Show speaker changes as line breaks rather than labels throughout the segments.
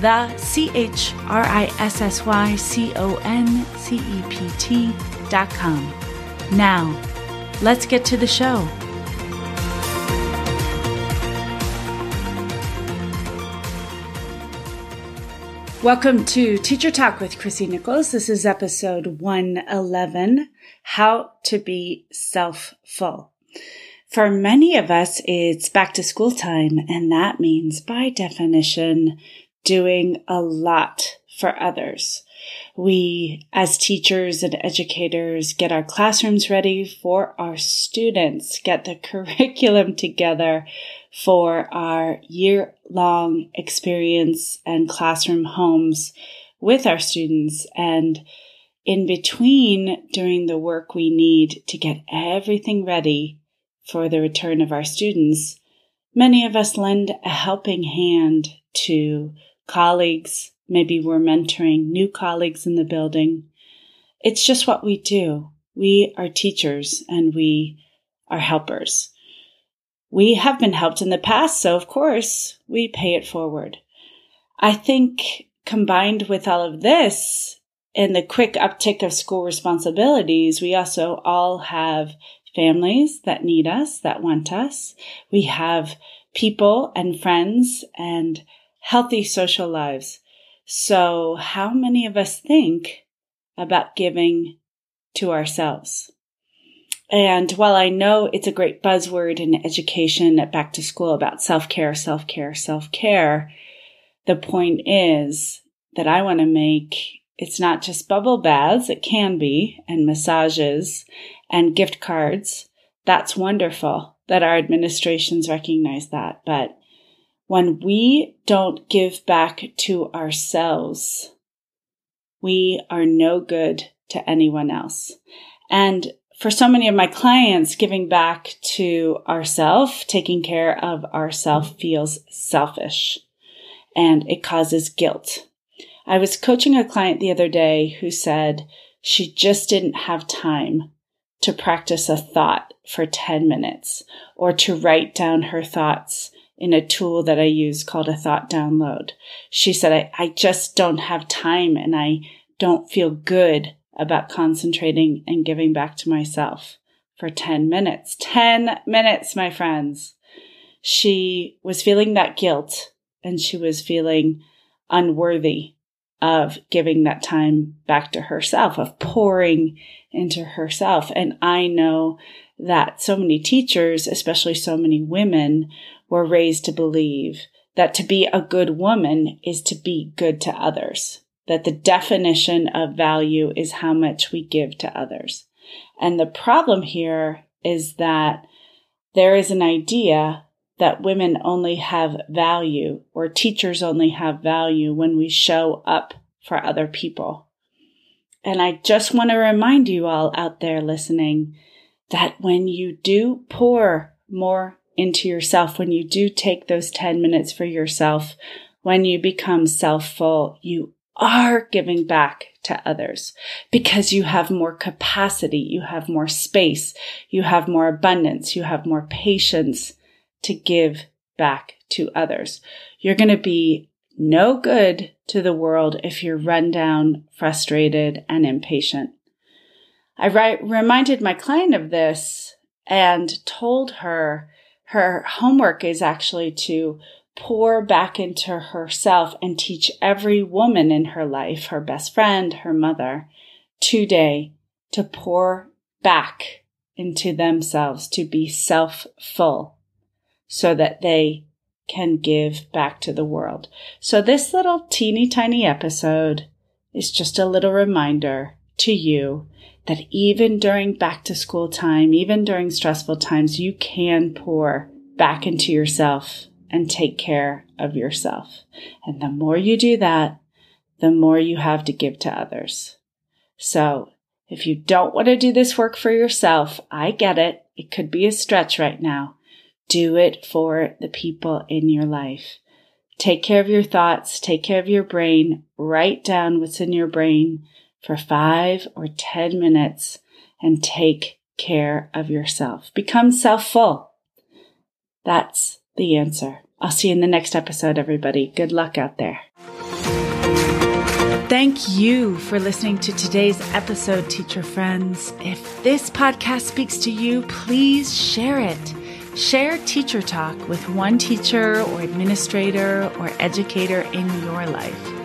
the C H R I S S Y C O N C E P T dot com. Now, let's get to the show. Welcome to Teacher Talk with Chrissy Nichols. This is episode 111 How to Be Self Full. For many of us, it's back to school time, and that means, by definition, doing a lot for others. We, as teachers and educators, get our classrooms ready for our students, get the curriculum together for our year long experience and classroom homes with our students. And in between doing the work we need to get everything ready for the return of our students, many of us lend a helping hand to colleagues. Maybe we're mentoring new colleagues in the building. It's just what we do. We are teachers and we are helpers. We have been helped in the past, so of course we pay it forward. I think combined with all of this and the quick uptick of school responsibilities, we also all have families that need us, that want us. We have people and friends and healthy social lives. So, how many of us think about giving to ourselves? And while I know it's a great buzzword in education at back to school about self care, self care, self care, the point is that I want to make it's not just bubble baths, it can be, and massages and gift cards. That's wonderful that our administrations recognize that. But when we don't give back to ourselves, we are no good to anyone else. And for so many of my clients, giving back to ourself, taking care of ourself feels selfish and it causes guilt. I was coaching a client the other day who said she just didn't have time to practice a thought for 10 minutes or to write down her thoughts in a tool that I use called a thought download. She said, I, I just don't have time and I don't feel good about concentrating and giving back to myself for 10 minutes. 10 minutes, my friends. She was feeling that guilt and she was feeling unworthy of giving that time back to herself, of pouring into herself. And I know that so many teachers, especially so many women, were raised to believe that to be a good woman is to be good to others, that the definition of value is how much we give to others. And the problem here is that there is an idea that women only have value or teachers only have value when we show up for other people. And I just want to remind you all out there listening that when you do pour more into yourself, when you do take those 10 minutes for yourself, when you become self full, you are giving back to others because you have more capacity, you have more space, you have more abundance, you have more patience to give back to others. You're going to be no good to the world if you're run down, frustrated, and impatient. I reminded my client of this and told her her homework is actually to pour back into herself and teach every woman in her life, her best friend, her mother, today to pour back into themselves, to be self full so that they can give back to the world. So this little teeny tiny episode is just a little reminder to you that even during back to school time, even during stressful times, you can pour back into yourself and take care of yourself. And the more you do that, the more you have to give to others. So if you don't want to do this work for yourself, I get it. It could be a stretch right now. Do it for the people in your life. Take care of your thoughts, take care of your brain, write down what's in your brain for five or 10 minutes and take care of yourself. Become self full. That's the answer. I'll see you in the next episode, everybody. Good luck out there. Thank you for listening to today's episode, teacher friends. If this podcast speaks to you, please share it. Share Teacher Talk with one teacher or administrator or educator in your life.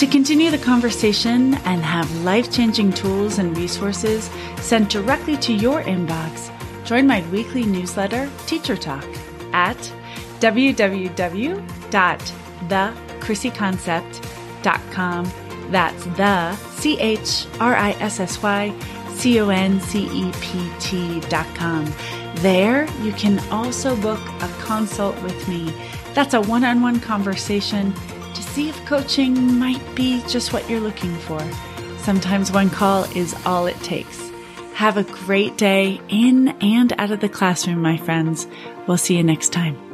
To continue the conversation and have life changing tools and resources sent directly to your inbox, join my weekly newsletter, Teacher Talk, at www.thechrissyconcept.com that's the C H R I S S Y C O N C E P T dot com. There, you can also book a consult with me. That's a one on one conversation see if coaching might be just what you're looking for. Sometimes one call is all it takes. Have a great day in and out of the classroom, my friends. We'll see you next time.